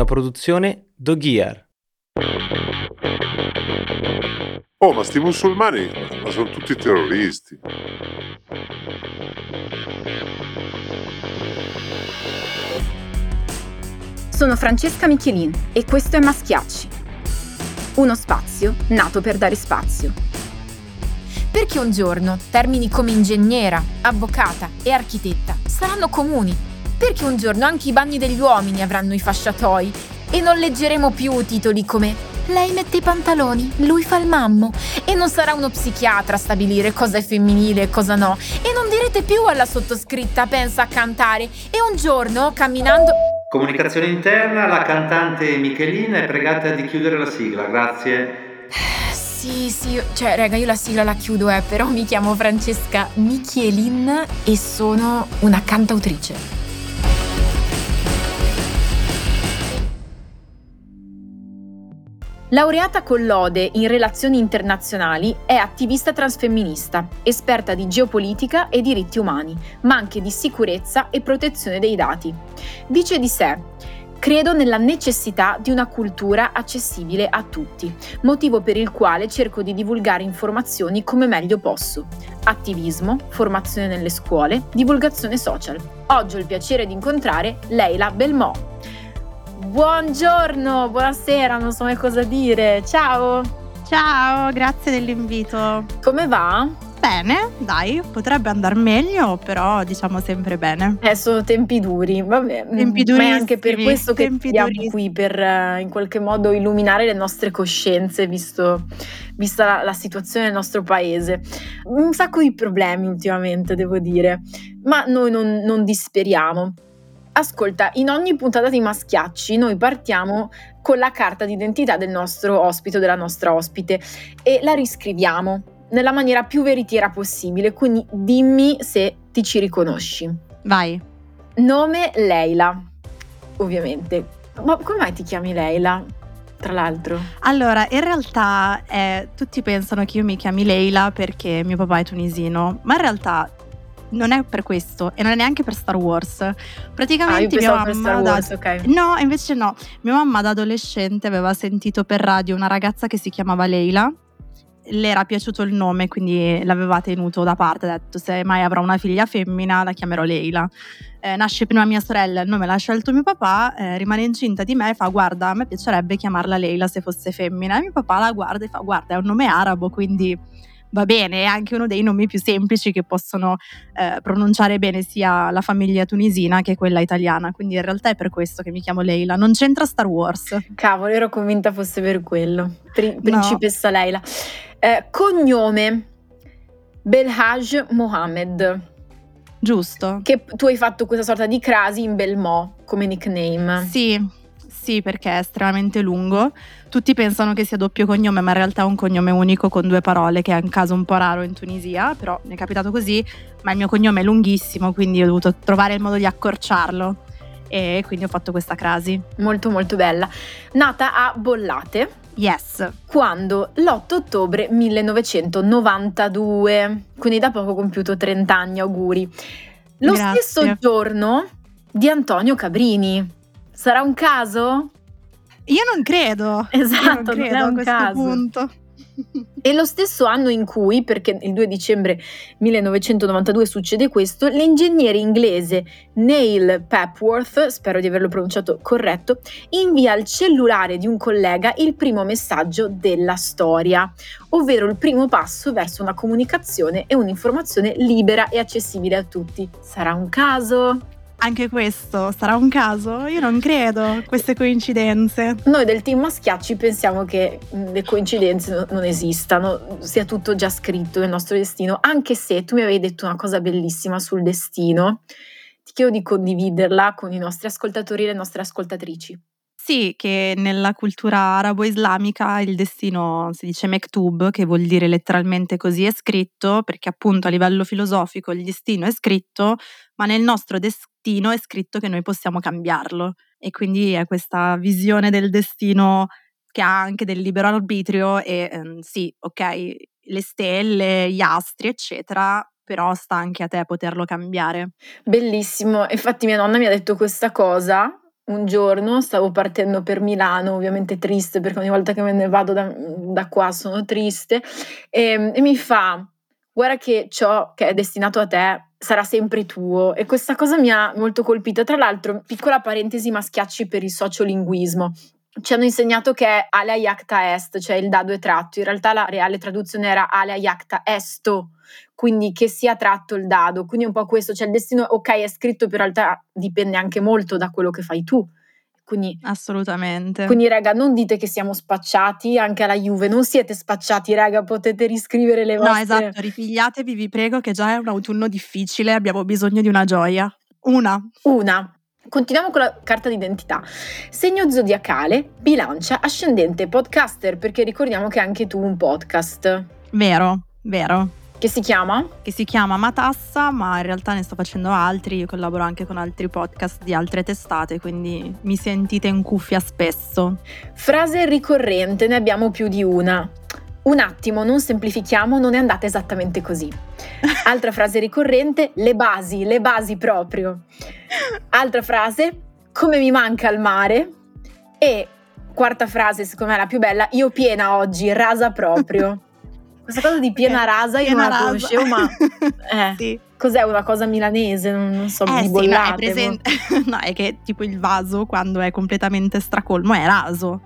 una produzione Doghiar. Oh, ma sti musulmani ma sono tutti terroristi. Sono Francesca Michelin e questo è Maschiacci. Uno spazio nato per dare spazio. Perché un giorno termini come ingegnera, avvocata e architetta saranno comuni. Perché un giorno anche i bagni degli uomini avranno i fasciatoi e non leggeremo più titoli come lei mette i pantaloni, lui fa il mammo e non sarà uno psichiatra a stabilire cosa è femminile e cosa no. E non direte più alla sottoscritta pensa a cantare e un giorno camminando... Comunicazione interna, la cantante Michelina è pregata di chiudere la sigla, grazie. Sì, sì, cioè, raga, io la sigla la chiudo, eh, però mi chiamo Francesca Michelin e sono una cantautrice. Laureata con lode in relazioni internazionali, è attivista transfemminista, esperta di geopolitica e diritti umani, ma anche di sicurezza e protezione dei dati. Dice di sé, Credo nella necessità di una cultura accessibile a tutti, motivo per il quale cerco di divulgare informazioni come meglio posso. Attivismo, formazione nelle scuole, divulgazione social. Oggi ho il piacere di incontrare Leila Belmont. Buongiorno, buonasera, non so mai cosa dire. Ciao. Ciao, grazie dell'invito. Come va? Bene, dai, potrebbe andare meglio, però diciamo sempre bene. Eh, sono tempi duri, vabbè. Tempi duri. Ma è anche per questo che siamo qui, per uh, in qualche modo illuminare le nostre coscienze, visto, vista la, la situazione del nostro paese. Un sacco di problemi ultimamente, devo dire, ma noi non, non disperiamo. Ascolta, in ogni puntata di Maschiacci noi partiamo con la carta d'identità del nostro ospite o della nostra ospite e la riscriviamo nella maniera più veritiera possibile, quindi dimmi se ti ci riconosci. Vai. Nome Leila, ovviamente. Ma come mai ti chiami Leila? Tra l'altro. Allora, in realtà eh, tutti pensano che io mi chiami Leila perché mio papà è tunisino, ma in realtà non è per questo e non è neanche per Star Wars. Praticamente ah, mia mamma. Per Star Wars, da... okay. No, invece no. Mia mamma da adolescente aveva sentito per radio una ragazza che si chiamava Leila. Le era piaciuto il nome, quindi l'aveva tenuto da parte. Ha detto: Se mai avrò una figlia femmina, la chiamerò Leila. Eh, nasce prima mia sorella, il nome l'ha scelto mio papà. Eh, rimane incinta di me e fa: Guarda, a me piacerebbe chiamarla Leila se fosse femmina. E mio papà la guarda e fa: Guarda, è un nome arabo, quindi va bene, è anche uno dei nomi più semplici che possono eh, pronunciare bene sia la famiglia tunisina che quella italiana, quindi in realtà è per questo che mi chiamo Leila, non c'entra Star Wars. Cavolo, ero convinta fosse per quello, Pri- principessa no. Leila. Eh, cognome Belhaj Mohammed. Giusto. Che tu hai fatto questa sorta di crasi in Belmo come nickname. Sì, sì, perché è estremamente lungo. Tutti pensano che sia doppio cognome, ma in realtà è un cognome unico con due parole, che è un caso un po' raro in Tunisia, però mi è capitato così, ma il mio cognome è lunghissimo, quindi ho dovuto trovare il modo di accorciarlo e quindi ho fatto questa crasi. Molto molto bella. Nata a Bollate. Yes. Quando? L'8 ottobre 1992, quindi da poco compiuto 30 anni, auguri. Lo Grazie. stesso giorno di Antonio Cabrini. Sarà un caso? Io non credo. Esatto, non, credo non è un caso. punto. E lo stesso anno in cui, perché il 2 dicembre 1992 succede questo, l'ingegnere inglese Neil Pepworth, spero di averlo pronunciato corretto, invia al cellulare di un collega il primo messaggio della storia, ovvero il primo passo verso una comunicazione e un'informazione libera e accessibile a tutti. Sarà un caso? Anche questo sarà un caso? Io non credo queste coincidenze. Noi del team Maschiacci pensiamo che mm, le coincidenze non esistano, sia tutto già scritto nel nostro destino, anche se tu mi avevi detto una cosa bellissima sul destino. Ti chiedo di condividerla con i nostri ascoltatori e le nostre ascoltatrici. Sì, che nella cultura arabo-islamica il destino si dice mektub, che vuol dire letteralmente così è scritto, perché appunto a livello filosofico il destino è scritto, ma nel nostro destino è scritto che noi possiamo cambiarlo. E quindi è questa visione del destino che ha anche del libero arbitrio e ehm, sì, ok, le stelle, gli astri, eccetera, però sta anche a te poterlo cambiare. Bellissimo, infatti mia nonna mi ha detto questa cosa un giorno stavo partendo per Milano, ovviamente triste perché ogni volta che me ne vado da, da qua sono triste, e, ehm, e mi fa, guarda che ciò che è destinato a te sarà sempre tuo e questa cosa mi ha molto colpito. Tra l'altro, piccola parentesi ma schiacci per il sociolinguismo. Ci hanno insegnato che è alea iacta est, cioè il dado è tratto. In realtà la reale traduzione era alea iacta esto, quindi che sia tratto il dado. Quindi un po' questo, cioè il destino, ok, è scritto, però in realtà dipende anche molto da quello che fai tu. Quindi, Assolutamente. Quindi, raga, non dite che siamo spacciati anche alla Juve, non siete spacciati, raga, potete riscrivere le vostre. No, esatto, ripigliatevi, vi prego, che già è un autunno difficile, abbiamo bisogno di una gioia. Una. Una. Continuiamo con la carta d'identità. Segno zodiacale, bilancia, ascendente, podcaster, perché ricordiamo che anche tu un podcast. Vero, vero. Che si chiama? Che si chiama Matassa, ma in realtà ne sto facendo altri, io collaboro anche con altri podcast di altre testate, quindi mi sentite in cuffia spesso. Frase ricorrente, ne abbiamo più di una. Un attimo, non semplifichiamo, non è andata esattamente così. Altra frase ricorrente, le basi, le basi proprio. Altra frase, come mi manca il mare. E quarta frase, secondo me la più bella, io piena oggi, rasa proprio. Questa cosa di piena rasa io piena non la conoscevo, ma eh, sì. cos'è una cosa milanese? Non, non so, eh di sì, bollate. È presente... no, è che tipo il vaso quando è completamente stracolmo è raso.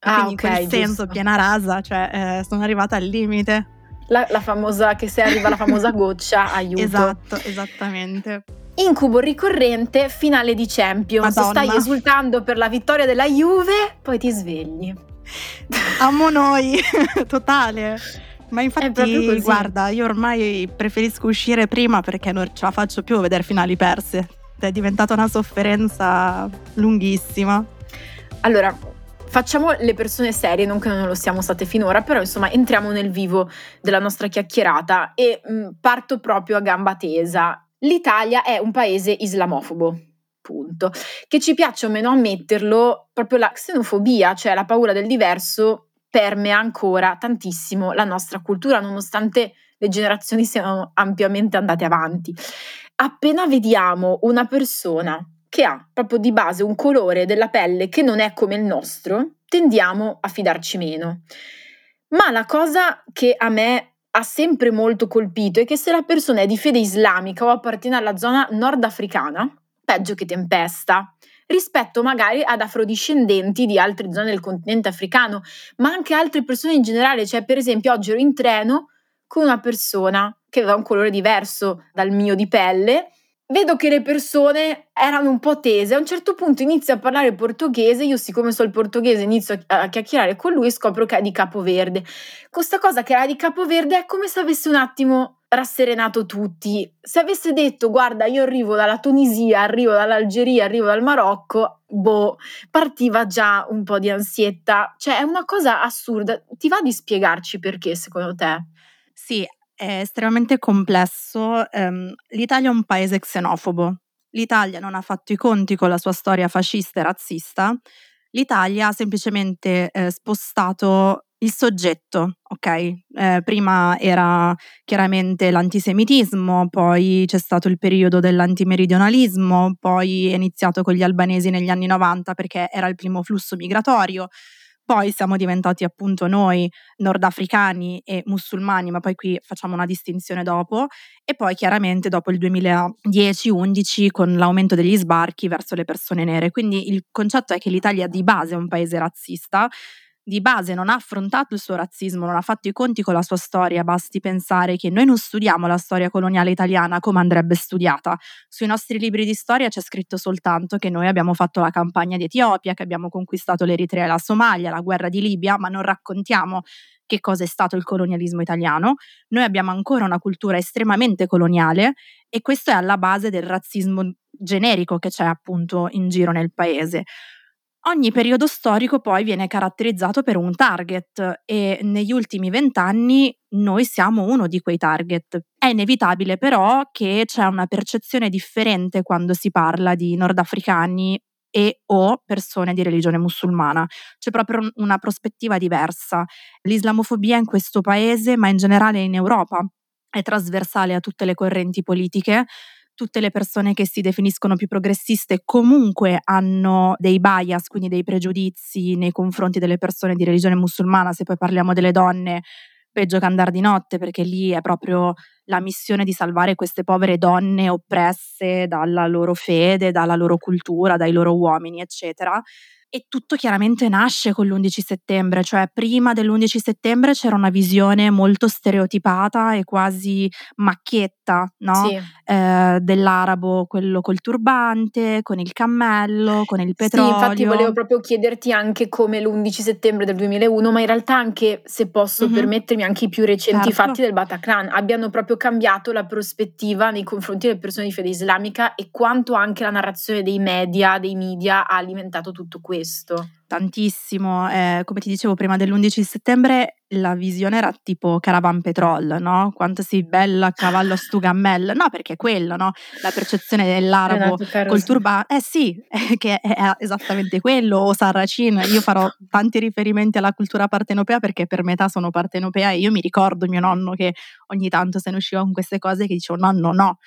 Ah, Quindi ok, in quel senso piena rasa, cioè eh, sono arrivata al limite. La, la, famosa, che se arriva la famosa goccia, aiuto. Esatto, esattamente. Incubo ricorrente, finale di Champions. Madonna. Stai esultando per la vittoria della Juve, poi ti svegli. Amo noi, totale. Ma infatti, guarda, io ormai preferisco uscire prima perché non ce la faccio più a vedere finali perse. È diventata una sofferenza lunghissima. Allora, facciamo le persone serie, non che non lo siamo state finora, però insomma entriamo nel vivo della nostra chiacchierata e mh, parto proprio a gamba tesa. L'Italia è un paese islamofobo. Punto. Che ci piaccia o meno ammetterlo, proprio la xenofobia, cioè la paura del diverso, permea ancora tantissimo la nostra cultura, nonostante le generazioni siano ampiamente andate avanti. Appena vediamo una persona che ha proprio di base un colore della pelle che non è come il nostro, tendiamo a fidarci meno. Ma la cosa che a me ha sempre molto colpito è che se la persona è di fede islamica o appartiene alla zona nordafricana, peggio che tempesta, rispetto magari ad afrodiscendenti di altre zone del continente africano, ma anche altre persone in generale. Cioè, per esempio, oggi ero in treno con una persona che aveva un colore diverso dal mio di pelle. Vedo che le persone erano un po' tese. A un certo punto inizia a parlare portoghese. Io, siccome so il portoghese, inizio a chiacchierare con lui e scopro che è di Capoverde. Questa cosa che era di Capoverde è come se avesse un attimo rasserenato tutti. Se avesse detto guarda io arrivo dalla Tunisia, arrivo dall'Algeria, arrivo dal Marocco, boh, partiva già un po' di ansietta. Cioè è una cosa assurda. Ti va di spiegarci perché secondo te? Sì, è estremamente complesso. Um, L'Italia è un paese xenofobo. L'Italia non ha fatto i conti con la sua storia fascista e razzista. L'Italia ha semplicemente eh, spostato il soggetto, ok? Eh, prima era chiaramente l'antisemitismo, poi c'è stato il periodo dell'antimeridionalismo, poi è iniziato con gli albanesi negli anni 90 perché era il primo flusso migratorio, poi siamo diventati appunto noi nordafricani e musulmani, ma poi qui facciamo una distinzione dopo, e poi chiaramente dopo il 2010-11 con l'aumento degli sbarchi verso le persone nere. Quindi il concetto è che l'Italia di base è un paese razzista, di base non ha affrontato il suo razzismo, non ha fatto i conti con la sua storia, basti pensare che noi non studiamo la storia coloniale italiana come andrebbe studiata. Sui nostri libri di storia c'è scritto soltanto che noi abbiamo fatto la campagna di Etiopia, che abbiamo conquistato l'Eritrea e la Somalia, la guerra di Libia, ma non raccontiamo che cosa è stato il colonialismo italiano. Noi abbiamo ancora una cultura estremamente coloniale e questo è alla base del razzismo generico che c'è appunto in giro nel paese. Ogni periodo storico poi viene caratterizzato per un target e negli ultimi vent'anni noi siamo uno di quei target. È inevitabile però che c'è una percezione differente quando si parla di nordafricani e o persone di religione musulmana. C'è proprio una prospettiva diversa. L'islamofobia in questo paese, ma in generale in Europa, è trasversale a tutte le correnti politiche tutte le persone che si definiscono più progressiste comunque hanno dei bias, quindi dei pregiudizi nei confronti delle persone di religione musulmana, se poi parliamo delle donne, peggio che andare di notte, perché lì è proprio la missione di salvare queste povere donne oppresse dalla loro fede, dalla loro cultura, dai loro uomini, eccetera. E tutto chiaramente nasce con l'11 settembre, cioè prima dell'11 settembre c'era una visione molto stereotipata e quasi macchietta no? Sì. Eh, dell'arabo, quello col turbante, con il cammello, con il petrolio. Sì, infatti volevo proprio chiederti anche come l'11 settembre del 2001, ma in realtà anche, se posso Mhm. permettermi, anche i più recenti Certo. fatti del Bataclan abbiano proprio cambiato la prospettiva nei confronti delle persone di fede islamica e quanto anche la narrazione dei media, dei media ha alimentato tutto questo. Tantissimo. Eh, come ti dicevo prima dell'11 settembre, la visione era tipo Caravan Petrol, no? Quanto sei bella cavallo a stu gammel. No, perché è quello, no? La percezione dell'arabo Caruso. col turbante. Eh sì, che è esattamente quello. O Sarracino. Io farò tanti riferimenti alla cultura partenopea perché per metà sono partenopea e io mi ricordo mio nonno che ogni tanto se ne usciva con queste cose che dicevo nonno no,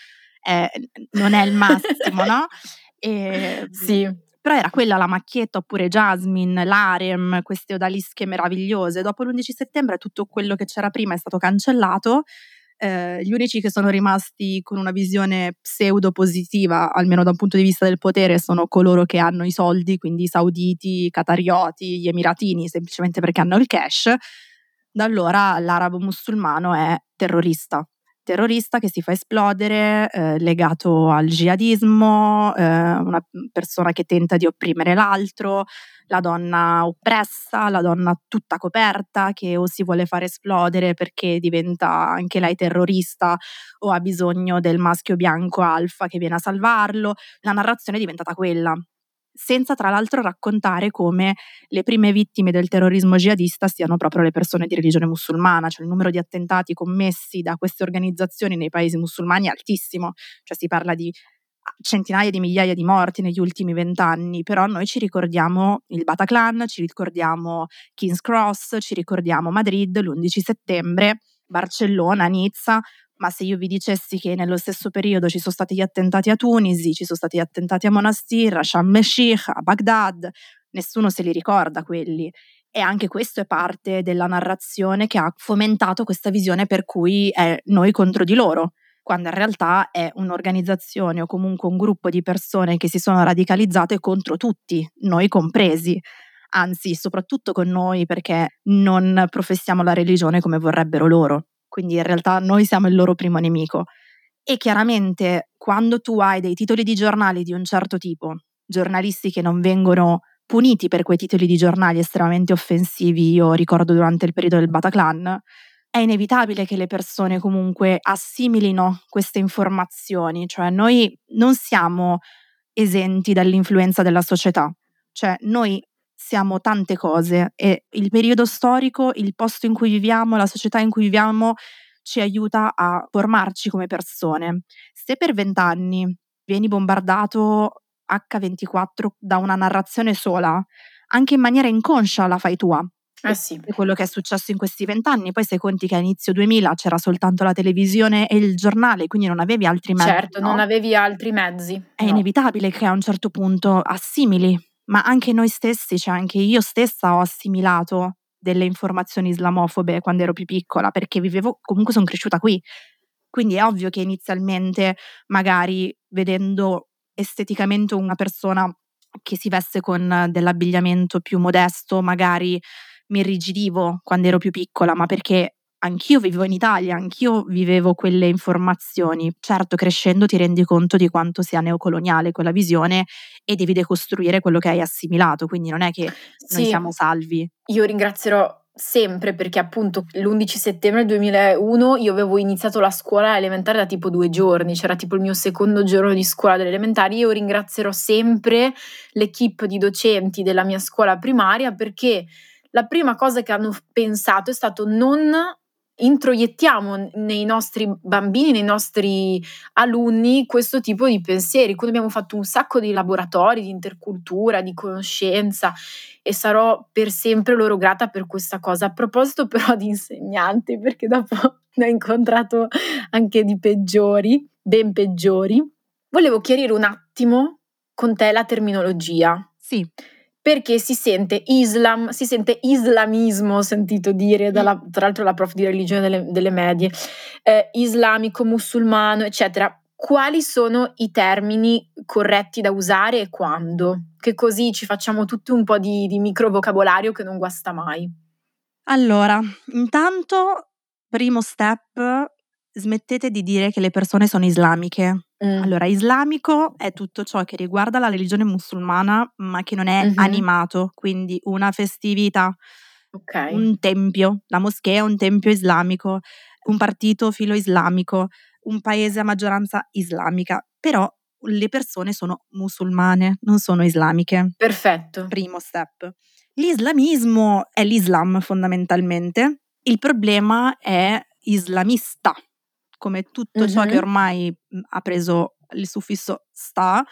eh, non è il massimo, no? E, Sì. Però era quella la macchietta oppure Jasmine, l'Arem, queste odalische meravigliose. Dopo l'11 settembre tutto quello che c'era prima è stato cancellato. Eh, gli unici che sono rimasti con una visione pseudo positiva, almeno da un punto di vista del potere, sono coloro che hanno i soldi, quindi i sauditi, i catarioti, gli emiratini, semplicemente perché hanno il cash. Da allora l'arabo musulmano è terrorista terrorista che si fa esplodere, eh, legato al jihadismo, eh, una persona che tenta di opprimere l'altro, la donna oppressa, la donna tutta coperta che o si vuole fare esplodere perché diventa anche lei terrorista o ha bisogno del maschio bianco alfa che viene a salvarlo. La narrazione è diventata quella senza tra l'altro raccontare come le prime vittime del terrorismo jihadista siano proprio le persone di religione musulmana, cioè il numero di attentati commessi da queste organizzazioni nei paesi musulmani è altissimo, cioè si parla di centinaia di migliaia di morti negli ultimi vent'anni, però noi ci ricordiamo il Bataclan, ci ricordiamo King's Cross, ci ricordiamo Madrid l'11 settembre, Barcellona, Nizza, ma se io vi dicessi che nello stesso periodo ci sono stati gli attentati a Tunisi, ci sono stati gli attentati a Monastir, a Sharm el-Sheikh, a Baghdad, nessuno se li ricorda quelli. E anche questo è parte della narrazione che ha fomentato questa visione per cui è noi contro di loro, quando in realtà è un'organizzazione o comunque un gruppo di persone che si sono radicalizzate contro tutti, noi compresi. Anzi, soprattutto con noi perché non professiamo la religione come vorrebbero loro quindi in realtà noi siamo il loro primo nemico. E chiaramente quando tu hai dei titoli di giornali di un certo tipo, giornalisti che non vengono puniti per quei titoli di giornali estremamente offensivi, io ricordo durante il periodo del Bataclan, è inevitabile che le persone comunque assimilino queste informazioni, cioè noi non siamo esenti dall'influenza della società, cioè noi siamo tante cose e il periodo storico, il posto in cui viviamo, la società in cui viviamo ci aiuta a formarci come persone. Se per vent'anni vieni bombardato H24 da una narrazione sola, anche in maniera inconscia la fai tua. Eh sì. È quello che è successo in questi vent'anni. Poi se conti che a inizio 2000 c'era soltanto la televisione e il giornale, quindi non avevi altri mezzi. Certo, no? non avevi altri mezzi. È no. inevitabile che a un certo punto assimili, ma anche noi stessi, cioè anche io stessa ho assimilato delle informazioni islamofobe quando ero più piccola, perché vivevo, comunque sono cresciuta qui. Quindi è ovvio che inizialmente, magari vedendo esteticamente una persona che si veste con dell'abbigliamento più modesto, magari mi irrigidivo quando ero più piccola, ma perché anch'io vivevo in Italia, anch'io vivevo quelle informazioni. Certo, crescendo ti rendi conto di quanto sia neocoloniale quella visione e devi decostruire quello che hai assimilato, quindi non è che Sì. noi siamo salvi. Io ringrazierò sempre perché appunto l'11 settembre 2001 io avevo iniziato la scuola elementare da tipo due giorni, c'era tipo il mio secondo giorno di scuola delle elementari, io ringrazierò sempre l'equipe di docenti della mia scuola primaria perché la prima cosa che hanno pensato è stato non introiettiamo nei nostri bambini, nei nostri alunni questo tipo di pensieri. Quindi abbiamo fatto un sacco di laboratori di intercultura, di conoscenza e sarò per sempre loro grata per questa cosa. A proposito però di insegnanti, perché dopo ne ho incontrato anche di peggiori, ben peggiori. volevo chiarire un attimo con te la terminologia. Sì. Perché si sente Islam, si sente islamismo, ho sentito dire, dalla, tra l'altro la prof di religione delle, delle medie, eh, islamico, musulmano, eccetera. Quali sono i termini corretti da usare e quando? Che così ci facciamo tutti un po' di, di micro vocabolario che non guasta mai. Allora, intanto, primo step, smettete di dire che le persone sono islamiche. Mm. Allora, islamico è tutto ciò che riguarda la religione musulmana, ma che non è Mhm. animato, quindi una festività, Ok. un tempio, la moschea è un tempio islamico, un partito filo islamico, un paese a maggioranza islamica, però le persone sono musulmane, non sono islamiche. Perfetto. Primo step. L'islamismo è l'Islam fondamentalmente, il problema è islamista, come tutto ciò Mhm. che ormai mh, ha preso il suffisso sta,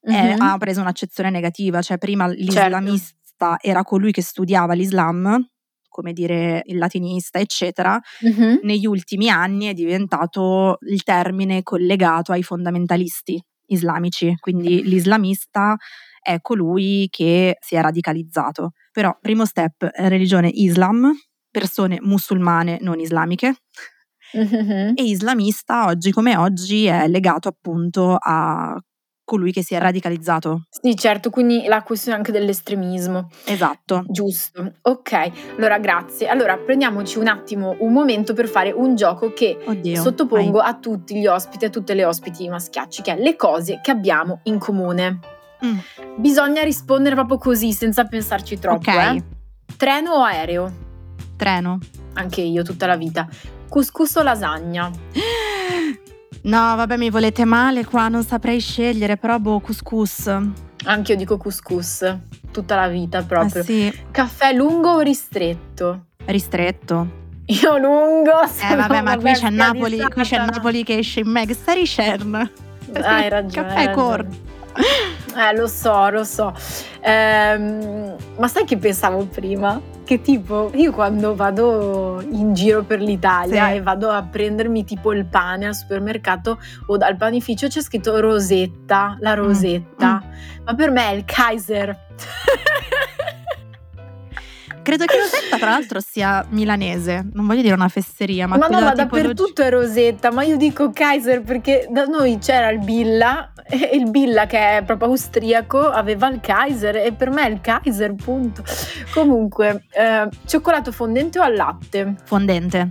è- Mhm. ha preso un'accezione negativa, cioè prima Certo. l'islamista era colui che studiava l'Islam, come dire il latinista, eccetera, Mhm. negli ultimi anni è diventato il termine collegato ai fondamentalisti islamici, quindi l'islamista è colui che si è radicalizzato. Però, primo step, religione Islam, persone musulmane non islamiche Mhm. e islamista oggi come oggi è legato appunto a colui che si è radicalizzato. Sì, certo, quindi la questione anche dell'estremismo. Esatto. Giusto, ok, allora grazie. Allora prendiamoci un attimo un momento per fare un gioco che Oddio. sottopongo a tutti gli ospiti, a tutte le ospiti maschiacci, che è le cose che abbiamo in comune. vai. Mm, Bisogna rispondere proprio così, senza pensarci troppo. ok, eh. Treno o aereo? treno. Anche io, tutta la vita. Couscous o lasagna? No, vabbè, mi volete male qua, non saprei scegliere, però boh, couscous. Anche io dico couscous, tutta la vita proprio. Eh sì, Caffè lungo o ristretto? ristretto. Io lungo. Eh vabbè, ma qui c'è Napoli, qui c'è. Napoli che esce in Meg, sta Shern. Hai ragione. Caffè hai corto. Eh, lo so, lo so. Ehm, ma sai che pensavo prima? Che tipo, io quando vado in giro per l'Italia Sì. e vado a prendermi tipo il pane al supermercato o dal panificio c'è scritto Rosetta, la Rosetta. Ma per me è il Kaiser. Credo che Rosetta, tra l'altro, sia milanese. Non voglio dire una fesseria, ma, Ma, no, ma dappertutto è Rosetta, ma io dico Kaiser perché da noi c'era il Billa e il Billa che è proprio austriaco aveva il Kaiser e per me è il Kaiser, punto. Comunque, eh, cioccolato fondente o al latte? Fondente.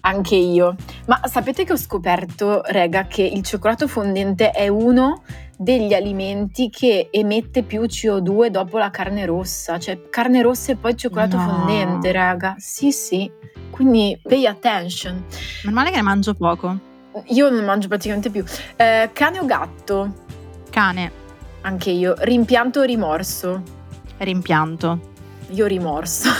Anche io. Ma sapete che ho scoperto, rega, che il cioccolato fondente è uno degli alimenti che emette più CO2 dopo la carne rossa, cioè carne rossa e poi cioccolato No. fondente, raga. Sì, sì. Quindi pay attention. Meno male che ne mangio poco. Io non mangio praticamente più. Eh, cane o gatto? Cane, Anche io. Rimpianto o rimorso? rimpianto. Io rimorso.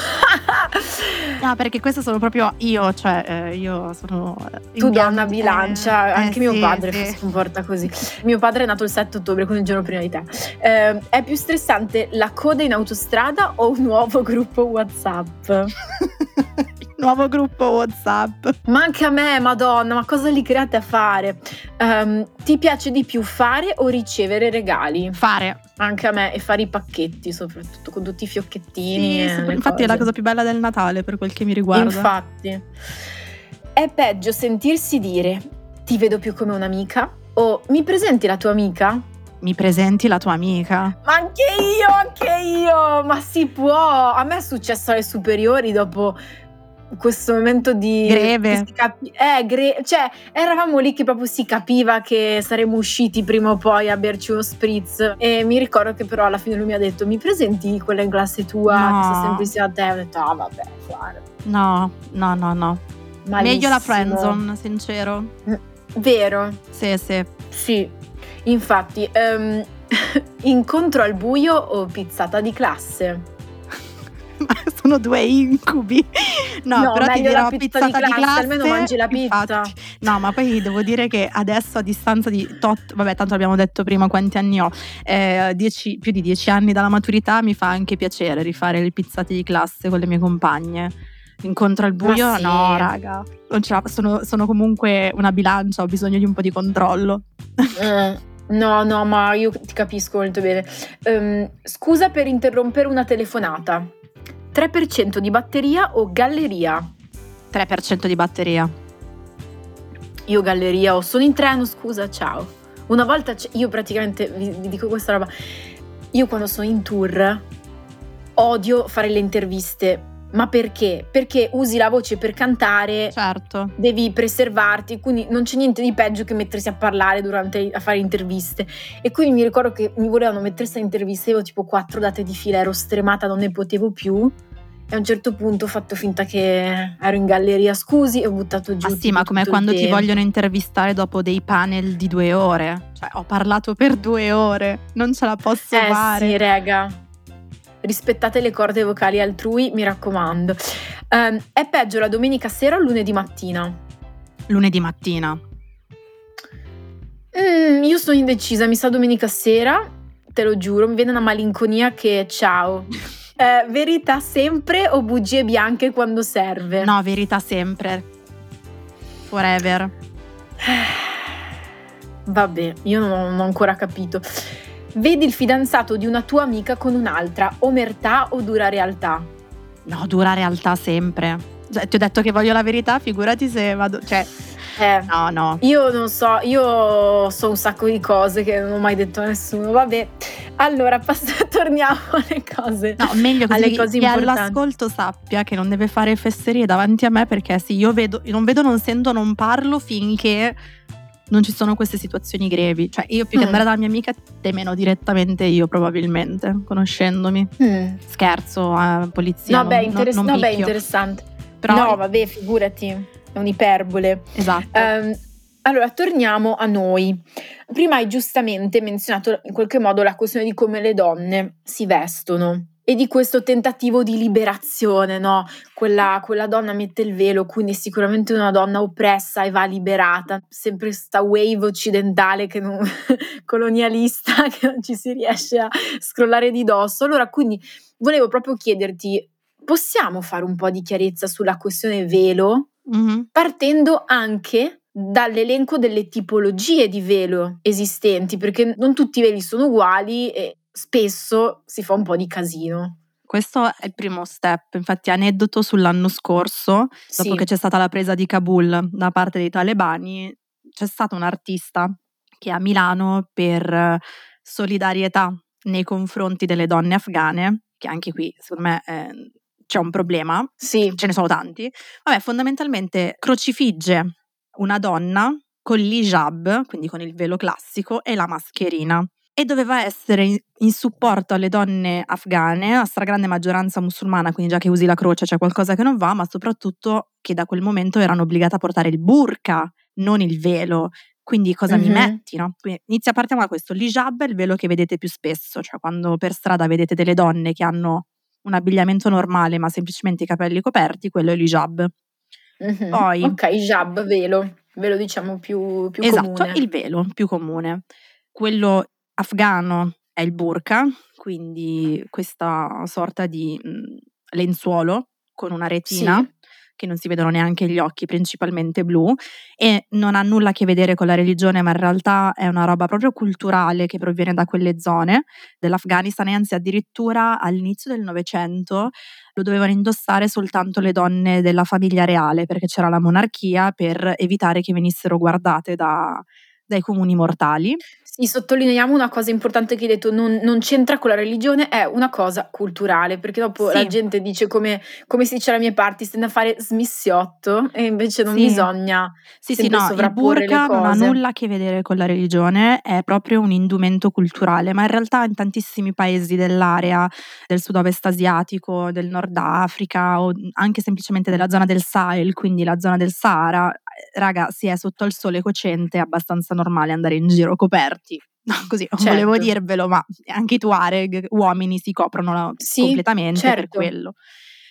No, perché questo sono proprio io, cioè eh, io sono... tu donna bilancia, eh, anche mio sì, padre sì. si comporta così. Mio padre è nato il 7 ottobre, quindi il giorno prima di te. Eh, è più stressante la coda in autostrada o un nuovo gruppo WhatsApp? Nuovo gruppo WhatsApp. Ma anche a me, madonna, ma cosa li create a fare? Ehm, ti piace di più fare o ricevere regali? Fare. Anche a me, e fare i pacchetti, soprattutto con tutti i fiocchettini. Sì, infatti è la cose. cosa più bella del Natale per quel che mi riguarda. Infatti. È peggio sentirsi dire ti vedo più come un'amica o mi presenti la tua amica? Mi presenti la tua amica. Ma anche io, anche io, ma si può. A me è successo alle superiori dopo questo momento di Greve. capi- eh, gre- cioè eravamo lì che proprio si capiva che saremmo usciti prima o poi a berci uno spritz e mi ricordo che però alla fine lui mi ha detto mi presenti quella in classe tua No. che sta sempre insieme a te ho detto ah vabbè guarda No, no, no, no. Meglio la malissimo. friendzone, sincero. vero Sì, sì. sì infatti ehm, incontro al buio o pizzata di classe sono due incubi. No, No, però ti dirò la pizza di pizzata classe, almeno mangi la pizza. infatti. No, ma poi devo dire che adesso a distanza di tot, vabbè, tanto abbiamo detto prima quanti anni ho, eh, dieci- più di dieci anni dalla maturità mi fa anche piacere rifare le pizzate di classe con le mie compagne. Incontro al buio? Sì. No, raga. Sono, sono comunque una bilancia, ho bisogno di un po' di controllo. Eh, No, no, ma io ti capisco molto bene. Ehm, scusa per interrompere una telefonata. 3% di batteria o galleria? 3% di batteria. Io galleria o sono in treno, scusa, ciao. Una volta c- io praticamente vi, vi dico questa roba. Io quando sono in tour odio fare le interviste. Ma perché? Perché usi la voce per cantare, Certo. devi preservarti, quindi non c'è niente di peggio che mettersi a parlare durante a fare interviste. E quindi mi ricordo che mi volevano mettersi a interviste, avevo tipo quattro date di fila, ero stremata, non ne potevo più. E a un certo punto ho fatto finta che ero in galleria, scusi, e ho buttato giù. Ma sì, ma come quando ti vogliono intervistare dopo dei panel di due ore. Cioè, ho parlato per due ore, non ce la posso Eh fare. sì, rega. Rispettate le corde vocali altrui, mi raccomando. Ehm, è peggio la domenica sera o lunedì mattina? Lunedì mattina. Mm, io sono indecisa, mi sa domenica sera, te lo giuro, mi viene una malinconia che ciao. Eh, verità sempre o bugie bianche quando serve? No, verità sempre. Forever. Vabbè, io non ho, ancora capito. Vedi il fidanzato di una tua amica con un'altra, omertà o dura realtà? No, dura realtà sempre. Cioè, ti ho detto che voglio la verità, figurati se vado. Cioè, Eh, no, no. Io non so, io so un sacco di cose che non ho mai detto a nessuno. Vabbè, allora pass- torniamo alle cose. No, meglio così alle cose importanti. all'ascolto sappia che non deve fare fesserie davanti a me perché sì, io vedo, non vedo, non sento, non parlo finché non ci sono queste situazioni grevi. Cioè, io più che Mm. andare dalla mia amica temeno direttamente io probabilmente, conoscendomi. Mm. Scherzo, eh, polizia. No, beh, interess- non, non no, beh, interessante. Però, No, vabbè, figurati, è un'iperbole. esatto. Ehm, allora, torniamo a noi. Prima hai giustamente menzionato in qualche modo la questione di come le donne si vestono e di questo tentativo di liberazione, no? Quella, quella donna mette il velo, quindi è sicuramente una donna oppressa e va liberata. Sempre sta wave occidentale che non- colonialista che non ci si riesce a scrollare di dosso. Allora, quindi volevo proprio chiederti, possiamo fare un po' di chiarezza sulla questione velo? Mhm. partendo anche dall'elenco delle tipologie di velo esistenti, perché non tutti i veli sono uguali e spesso si fa un po' di casino. Questo è il primo step, infatti aneddoto sull'anno scorso, dopo Sì. che c'è stata la presa di Kabul da parte dei talebani, c'è stato un artista che a Milano per solidarietà nei confronti delle donne afghane, che anche qui secondo me eh, c'è un problema, Sì. ce ne sono tanti, vabbè fondamentalmente crocifigge una donna con l'hijab, quindi con il velo classico, e la mascherina e doveva essere in, in supporto alle donne afghane, a stragrande maggioranza musulmana, quindi già che usi la croce c'è qualcosa che non va, ma soprattutto che da quel momento erano obbligate a portare il burqa, non il velo. Quindi cosa mi Mhm. metti? No? Quindi inizia partiamo da questo. L'hijab è il velo che vedete più spesso, cioè quando per strada vedete delle donne che hanno un abbigliamento normale ma semplicemente i capelli coperti, quello è l'hijab. Mhm. Poi- Ok, jab, velo, velo diciamo più, più esatto, comune. il velo più comune. Quello afghano è il burqa, quindi questa sorta di mh, lenzuolo con una retina Sì. Che non si vedono neanche gli occhi, principalmente blu, e non ha nulla a che vedere con la religione, ma in realtà è una roba proprio culturale che proviene da quelle zone dell'Afghanistan e anzi addirittura all'inizio del Novecento lo dovevano indossare soltanto le donne della famiglia reale perché c'era la monarchia per evitare che venissero guardate da- dai comuni mortali. Sì, sottolineiamo una cosa importante che hai detto, non, non c'entra con la religione, è una cosa culturale, perché dopo Sì. la gente dice come, come si dice alla mia parte, si tende a fare smissiotto e invece non Sì. bisogna. Sì, sì, no, il sovrapporre le burqa non ha nulla a che vedere con la religione, è proprio un indumento culturale, ma in realtà in tantissimi paesi dell'area del sud-ovest asiatico, del Nord Africa o anche semplicemente della zona del Sahel, quindi la zona del Sahara, eh, raga, si è sotto il sole cocente, è abbastanza normale andare in giro coperti. No, così non Certo. volevo dirvelo, ma anche i Tuareg, uomini, si coprono la- Sì, completamente per certo. quello.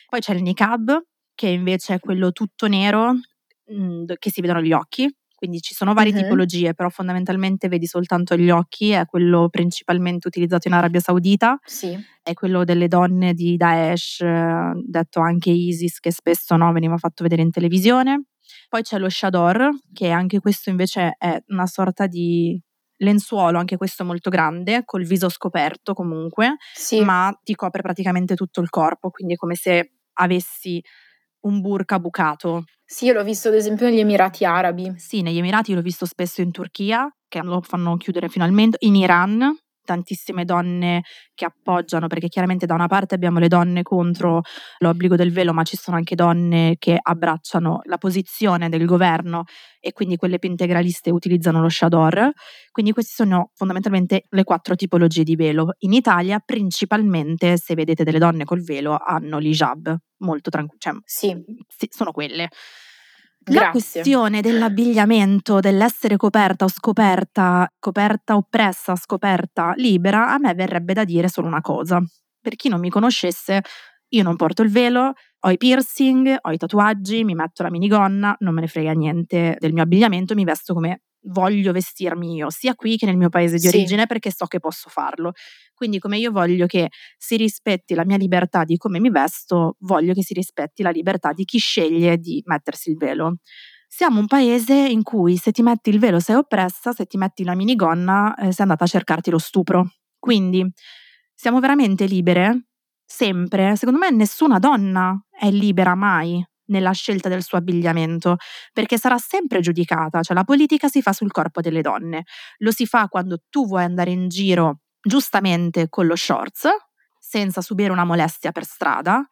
Poi c'è il niqab, che invece è quello tutto nero mh, che si vedono gli occhi. Quindi ci sono varie Mhm. tipologie, però fondamentalmente vedi soltanto gli occhi, è quello principalmente utilizzato in Arabia Saudita, Sì. è quello delle donne di Daesh, eh, detto anche ISIS, che spesso no, veniva fatto vedere in televisione. Poi c'è lo Shador, che anche questo invece è una sorta di lenzuolo, anche questo molto grande, col viso scoperto comunque, Sì. ma ti copre praticamente tutto il corpo, quindi è come se avessi un burka bucato. Sì, io l'ho visto ad esempio negli Emirati Arabi. Sì, negli Emirati l'ho visto spesso in Turchia, che lo fanno chiudere finalmente, in Iran, tantissime donne che appoggiano, perché chiaramente da una parte abbiamo le donne contro l'obbligo del velo, ma ci sono anche donne che abbracciano la posizione del governo e quindi quelle più integraliste utilizzano lo shador. Quindi queste sono fondamentalmente le quattro tipologie di velo. In Italia principalmente, se vedete delle donne col velo, hanno l'hijab, molto tranquillo, cioè Sì, sì, sono quelle. La grazie. questione dell'abbigliamento, dell'essere coperta o scoperta, coperta oppressa, scoperta libera, a me verrebbe da dire solo una cosa. Per chi non mi conoscesse, io non porto il velo, ho i piercing, ho i tatuaggi, mi metto la minigonna, non me ne frega niente del mio abbigliamento, mi vesto come voglio vestirmi io, sia qui che nel mio paese di Sì. origine, perché so che posso farlo. Quindi come io voglio che si rispetti la mia libertà di come mi vesto, voglio che si rispetti la libertà di chi sceglie di mettersi il velo. Siamo un paese in cui se ti metti il velo sei oppressa, se ti metti la minigonna eh, sei andata a cercarti lo stupro. Quindi siamo veramente libere, sempre. Secondo me nessuna donna è libera mai nella scelta del suo abbigliamento, perché sarà sempre giudicata, cioè la politica si fa sul corpo delle donne, lo si fa quando tu vuoi andare in giro giustamente con lo shorts, senza subire una molestia per strada,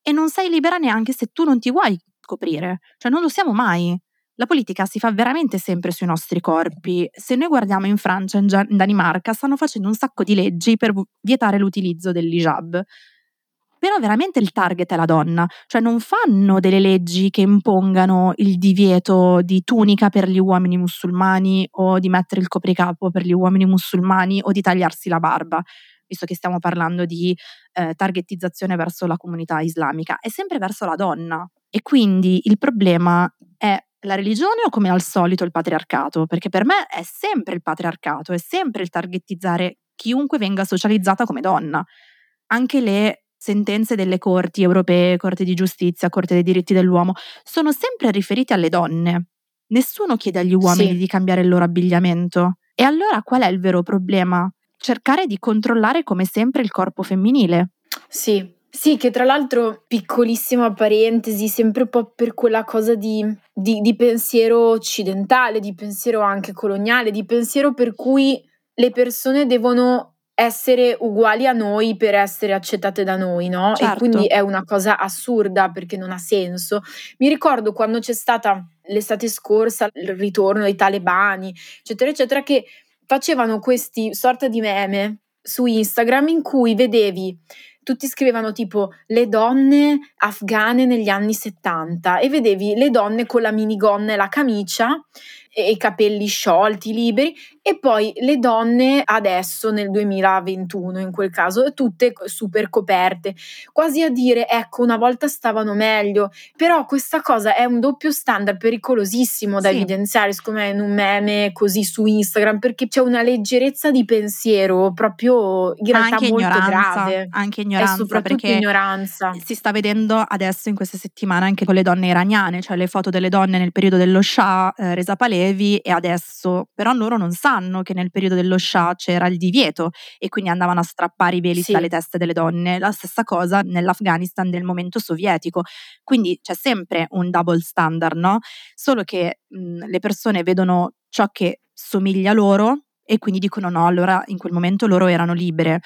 e non sei libera neanche se tu non ti vuoi coprire, cioè non lo siamo mai. La politica si fa veramente sempre sui nostri corpi. Se noi guardiamo in Francia, Gia- in Danimarca, stanno facendo un sacco di leggi per vietare l'utilizzo dell'hijab. Però veramente il target è la donna, cioè non fanno delle leggi che impongano il divieto di tunica per gli uomini musulmani o di mettere il copricapo per gli uomini musulmani o di tagliarsi la barba, visto che stiamo parlando di eh, targetizzazione verso la comunità islamica, è sempre verso la donna. E quindi il problema è la religione o come al solito il patriarcato? Perché per me è sempre il patriarcato, è sempre il targetizzare chiunque venga socializzata come donna. Anche le sentenze delle corti europee, Corte di giustizia, Corte dei diritti dell'uomo, sono sempre riferite alle donne. Nessuno chiede agli uomini Sì. di cambiare il loro abbigliamento. E allora qual è il vero problema? Cercare di controllare come sempre il corpo femminile. Sì. Sì, che tra l'altro, piccolissima parentesi, sempre un po' per quella cosa di, di- di pensiero occidentale, di pensiero anche coloniale, di pensiero per cui le persone devono essere uguali a noi per essere accettate da noi, no? E Certo. quindi è una cosa assurda perché non ha senso. Mi ricordo quando c'è stata l'estate scorsa il ritorno dei talebani, eccetera, eccetera, che facevano questi sorta di meme su Instagram in cui vedevi tutti scrivevano tipo le donne afghane negli anni 70 e vedevi le donne con la minigonna e la camicia e i capelli sciolti, liberi, e poi le donne adesso nel 2021 in quel caso, tutte super coperte, quasi a dire ecco una volta stavano meglio, però questa cosa è un doppio standard pericolosissimo da Sì. evidenziare, secondo me in un meme così su Instagram, perché c'è una leggerezza di pensiero proprio in realtà anche molto grave. anche ignoranza soprattutto perché ignoranza. si sta vedendo adesso in queste settimane anche con le donne iraniane, cioè le foto delle donne nel periodo dello Shah, eh, Reza Pahlavi e adesso, però loro non sanno che nel periodo dello Shah c'era il divieto e quindi andavano a strappare i veli Sì. dalle teste delle donne. La stessa cosa nell'Afghanistan del momento sovietico. Quindi c'è sempre un double standard, no? Solo che mh, le persone vedono ciò che somiglia loro e quindi dicono no, allora in quel momento loro erano libere.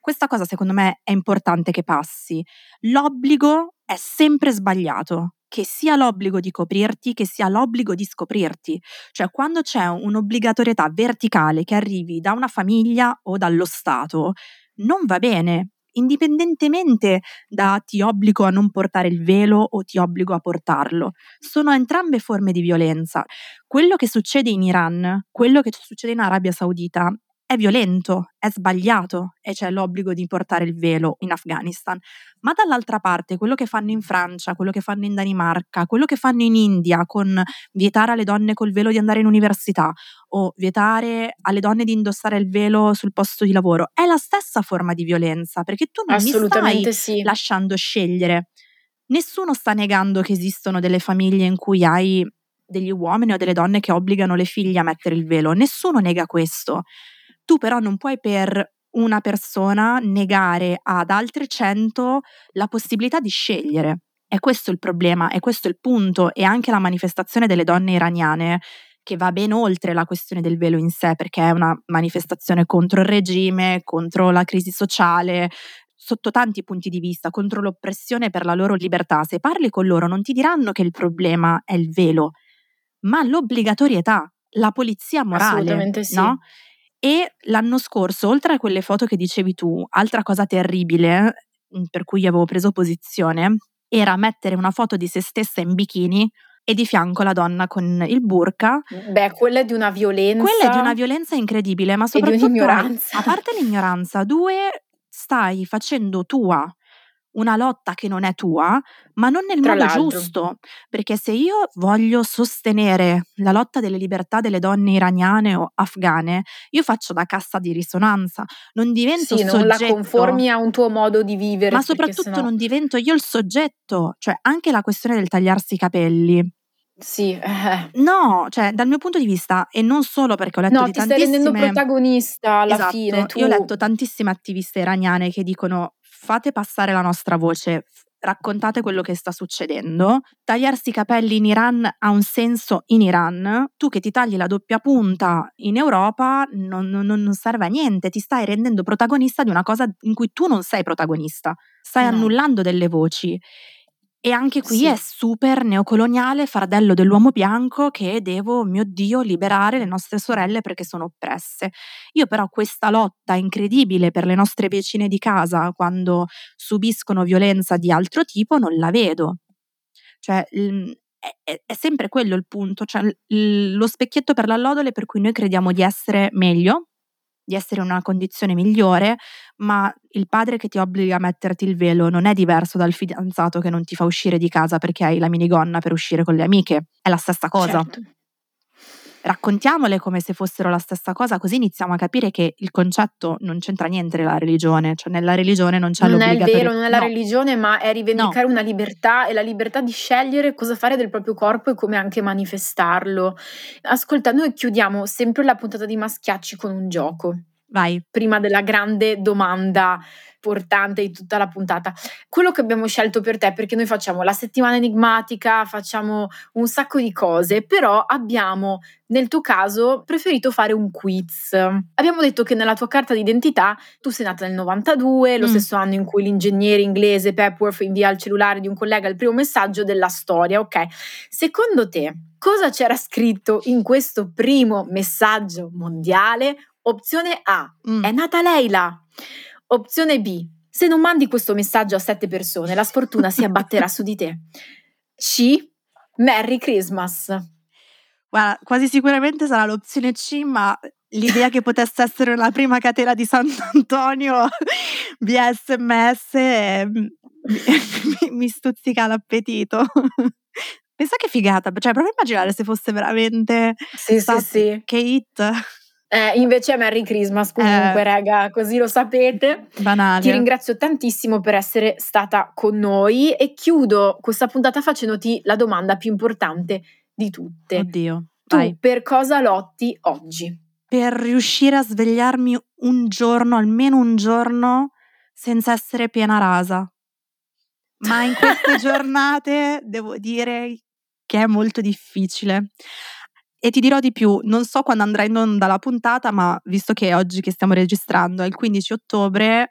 Questa cosa secondo me è importante che passi. L'obbligo è sempre sbagliato, che sia l'obbligo di coprirti, che sia l'obbligo di scoprirti. Cioè quando c'è un'obbligatorietà verticale che arrivi da una famiglia o dallo Stato, non va bene, indipendentemente da ti obbligo a non portare il velo o ti obbligo a portarlo. Sono entrambe forme di violenza. Quello che succede in Iran, quello che succede in Arabia Saudita è violento, è sbagliato e c'è l'obbligo di portare il velo in Afghanistan. Ma dall'altra parte, quello che fanno in Francia, quello che fanno in Danimarca, quello che fanno in India con vietare alle donne col velo di andare in università o vietare alle donne di indossare il velo sul posto di lavoro, è la stessa forma di violenza perché tu non mi stai sì. lasciando scegliere. Nessuno sta negando che esistono delle famiglie in cui hai degli uomini o delle donne che obbligano le figlie a mettere il velo. Nessuno nega questo. Tu però non puoi per una persona negare ad altre cento la possibilità di scegliere. È questo il problema, è questo il punto e anche la manifestazione delle donne iraniane che va ben oltre la questione del velo in sé, perché è una manifestazione contro il regime, contro la crisi sociale, sotto tanti punti di vista, contro l'oppressione per la loro libertà. Se parli con loro non ti diranno che il problema è il velo, ma l'obbligatorietà, la polizia morale. Assolutamente sì. No? E l'anno scorso, oltre a quelle foto che dicevi tu, altra cosa terribile mm, per cui io avevo preso posizione era mettere una foto di se stessa in bikini e di fianco la donna con il burka. Beh, quella è di una violenza. Quella è di una violenza incredibile, ma soprattutto e di un'ignoranza. A parte l'ignoranza, due stai facendo tua una lotta che non è tua, ma non nel Tra modo l'altro. giusto, perché se io voglio sostenere la lotta delle libertà delle donne iraniane o afghane, io faccio da cassa di risonanza, non divento Sì, non la soggetto. conformi a un tuo modo di vivere. Ma soprattutto sennò- non divento io il soggetto, cioè anche la questione del tagliarsi i capelli. Sì, eh. No, cioè dal mio punto di vista, e non solo perché ho letto No, di ti stai rendendo tantissime protagonista alla Esatto, fine. Tu... io ho letto tantissime attiviste iraniane che dicono fate passare la nostra voce, raccontate quello che sta succedendo. Tagliarsi i capelli in Iran ha un senso in Iran. Tu che ti tagli la doppia punta in Europa non, non- non serve a niente, ti stai rendendo protagonista di una cosa in cui tu non sei protagonista, stai No. annullando delle voci. E anche qui Sì. è super neocoloniale, fardello dell'uomo bianco che devo, mio Dio, liberare le nostre sorelle perché sono oppresse. Io però questa lotta incredibile per le nostre vicine di casa quando subiscono violenza di altro tipo non la vedo. Cioè, è, sempre quello il punto, cioè lo specchietto per l'allodole per cui noi crediamo di essere meglio, di essere in una condizione migliore, ma il padre che ti obbliga a metterti il velo non è diverso dal fidanzato che non ti fa uscire di casa perché hai la minigonna per uscire con le amiche, è la stessa cosa Certo. Raccontiamole come se fossero la stessa cosa, così iniziamo a capire che il concetto non c'entra niente nella religione, cioè nella religione non c'è Non è il l'obbligatorio. vero, non è la no. religione, ma è rivendicare una libertà e la libertà di scegliere cosa fare del proprio corpo e come anche manifestarlo. Ascolta, noi chiudiamo sempre la puntata di Maschiacci con un gioco. Vai, prima della grande domanda portante di tutta la puntata. Quello che abbiamo scelto per te, perché noi facciamo la settimana enigmatica, facciamo un sacco di cose, però abbiamo nel tuo caso preferito fare un quiz. Abbiamo detto che nella tua carta d'identità tu sei nata nel 92, lo Mm. stesso anno in cui l'ingegnere inglese Pepworth invia al cellulare di un collega il primo messaggio della storia, ok? Secondo te, cosa c'era scritto in questo primo messaggio mondiale? Opzione A, Mm. è nata Leila. Opzione B, se non mandi questo messaggio a sette persone, la sfortuna si abbatterà su di te. C, Merry Christmas. Guarda, quasi sicuramente sarà l'opzione C, ma l'idea che potesse essere una prima catena di Sant'Antonio via sms eh, mi, mi- stuzzica l'appetito. Pensa che figata, cioè prova a immaginare se fosse veramente Sì, sì, sì. che hit Eh, invece è Merry Christmas comunque, Eh. raga, così lo sapete. banale. Ti ringrazio tantissimo per essere stata con noi e chiudo questa puntata facendoti la domanda più importante di tutte. Oddio, Tu vai. per cosa lotti oggi? per riuscire a svegliarmi un giorno, almeno un giorno, senza essere piena rasa. Ma in queste giornate devo dire che è molto difficile. E ti dirò di più, non so quando andrà in onda la puntata, ma visto che è oggi che stiamo registrando, è il 15 ottobre,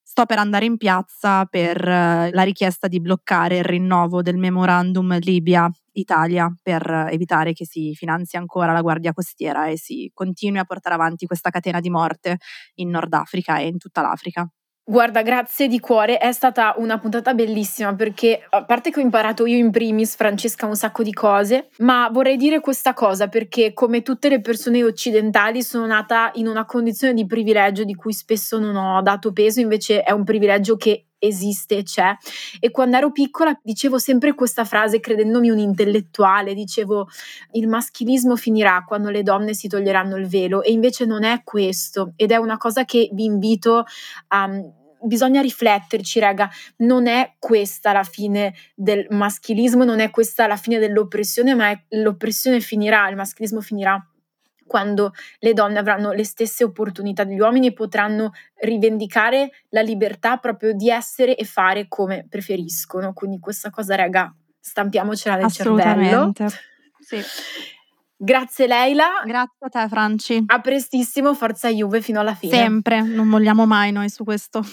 sto per andare in piazza per eh, la richiesta di bloccare il rinnovo del memorandum Libia-Italia per evitare che si finanzi ancora la Guardia Costiera e si continui a portare avanti questa catena di morte in Nord Africa e in tutta l'Africa. Guarda, grazie di cuore, è stata una puntata bellissima perché a parte che ho imparato io in primis, Francesca, un sacco di cose, ma vorrei dire questa cosa perché come tutte le persone occidentali sono nata in una condizione di privilegio di cui spesso non ho dato peso, invece è un privilegio che esiste c'è. E quando ero piccola dicevo sempre questa frase credendomi un intellettuale, dicevo il maschilismo finirà quando le donne si toglieranno il velo e invece non è questo ed è una cosa che vi invito a bisogna rifletterci, raga, non è questa la fine del maschilismo, non è questa la fine dell'oppressione, ma l'oppressione finirà, il maschilismo finirà quando le donne avranno le stesse opportunità degli uomini e potranno rivendicare la libertà proprio di essere e fare come preferiscono. Quindi questa cosa, raga, stampiamocela nel cervello. Sì. Grazie Leila. Grazie a te Franci. A prestissimo, forza Juve fino alla fine. Sempre, non molliamo mai noi su questo.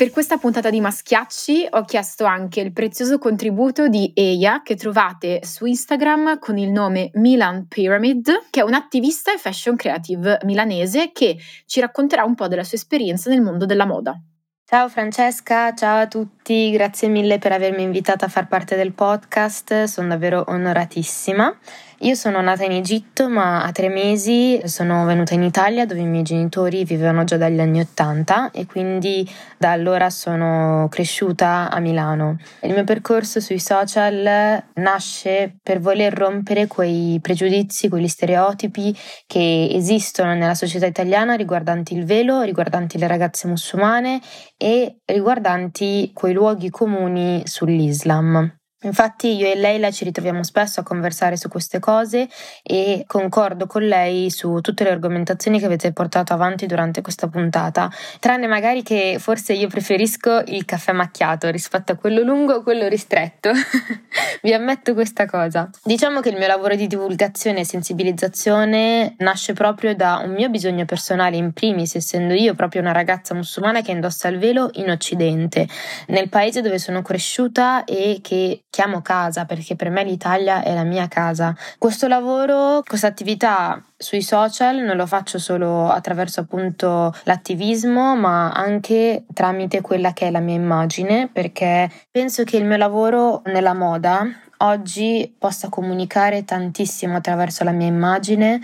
Per questa puntata di Maschiacci ho chiesto anche il prezioso contributo di Eia che trovate su Instagram con il nome Milan Pyramid, che è un'attivista e fashion creative milanese che ci racconterà un po' della sua esperienza nel mondo della moda. Ciao Francesca, ciao a tutti, grazie mille per avermi invitata a far parte del podcast, sono davvero onoratissima. Io sono nata in Egitto, ma a tre mesi sono venuta in Italia dove i miei genitori vivevano già dagli anni Ottanta e quindi da allora sono cresciuta a Milano. Il mio percorso sui social nasce per voler rompere quei pregiudizi, quegli stereotipi che esistono nella società italiana riguardanti il velo, riguardanti le ragazze musulmane e riguardanti quei luoghi comuni sull'Islam. Infatti io e Leila ci ritroviamo spesso a conversare su queste cose e concordo con lei su tutte le argomentazioni che avete portato avanti durante questa puntata, tranne magari che forse io preferisco il caffè macchiato rispetto a quello lungo o quello ristretto. Vi ammetto questa cosa. Diciamo che il mio lavoro di divulgazione e sensibilizzazione nasce proprio da un mio bisogno personale in primis, essendo io proprio una ragazza musulmana che indossa il velo in Occidente, nel paese dove sono cresciuta e che chiamo casa perché per me l'Italia è la mia casa. Questo lavoro, questa attività sui social non lo faccio solo attraverso appunto l'attivismo, ma anche tramite quella che è la mia immagine, perché penso che il mio lavoro nella moda oggi possa comunicare tantissimo attraverso la mia immagine.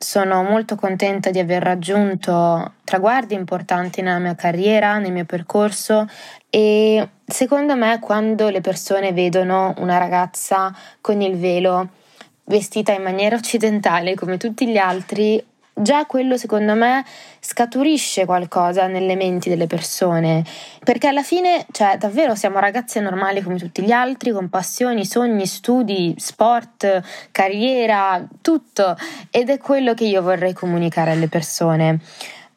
Sono molto contenta di aver raggiunto traguardi importanti nella mia carriera, nel mio percorso e secondo me quando le persone vedono una ragazza con il velo vestita in maniera occidentale come tutti gli altri, già quello secondo me scaturisce qualcosa nelle menti delle persone, perché alla fine, cioè, davvero siamo ragazze normali come tutti gli altri, con passioni, sogni, studi, sport, carriera, tutto, ed è quello che io vorrei comunicare alle persone.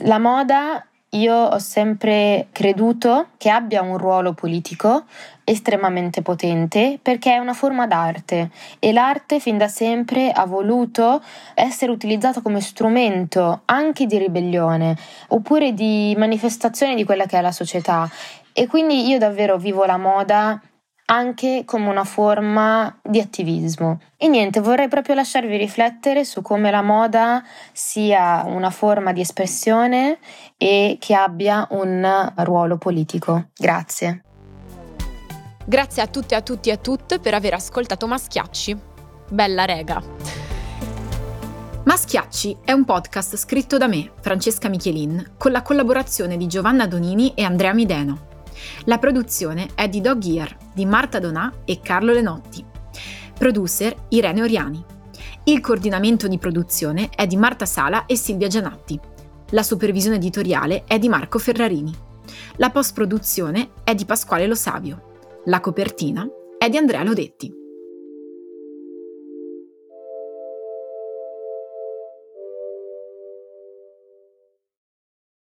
La moda io ho sempre creduto che abbia un ruolo politico estremamente potente perché è una forma d'arte e l'arte fin da sempre ha voluto essere utilizzata come strumento anche di ribellione oppure di manifestazione di quella che è la società. E quindi io davvero vivo la moda anche come una forma di attivismo. E niente, vorrei proprio lasciarvi riflettere su come la moda sia una forma di espressione e che abbia un ruolo politico. Grazie. Grazie a tutte, a tutti e a tutte per aver ascoltato Maschiacci. Bella rega. Maschiacci è un podcast scritto da me, Francesca Michelin, con la collaborazione di Giovanna Donini e Andrea Mideno. La produzione è di Dog Ear, di Marta Donà e Carlo Lenotti. Producer Irene Oriani. Il coordinamento di produzione è di Marta Sala e Silvia Gianatti. La supervisione editoriale è di Marco Ferrarini. La post-produzione è di Pasquale Lo Savio. La copertina è di Andrea Lodetti.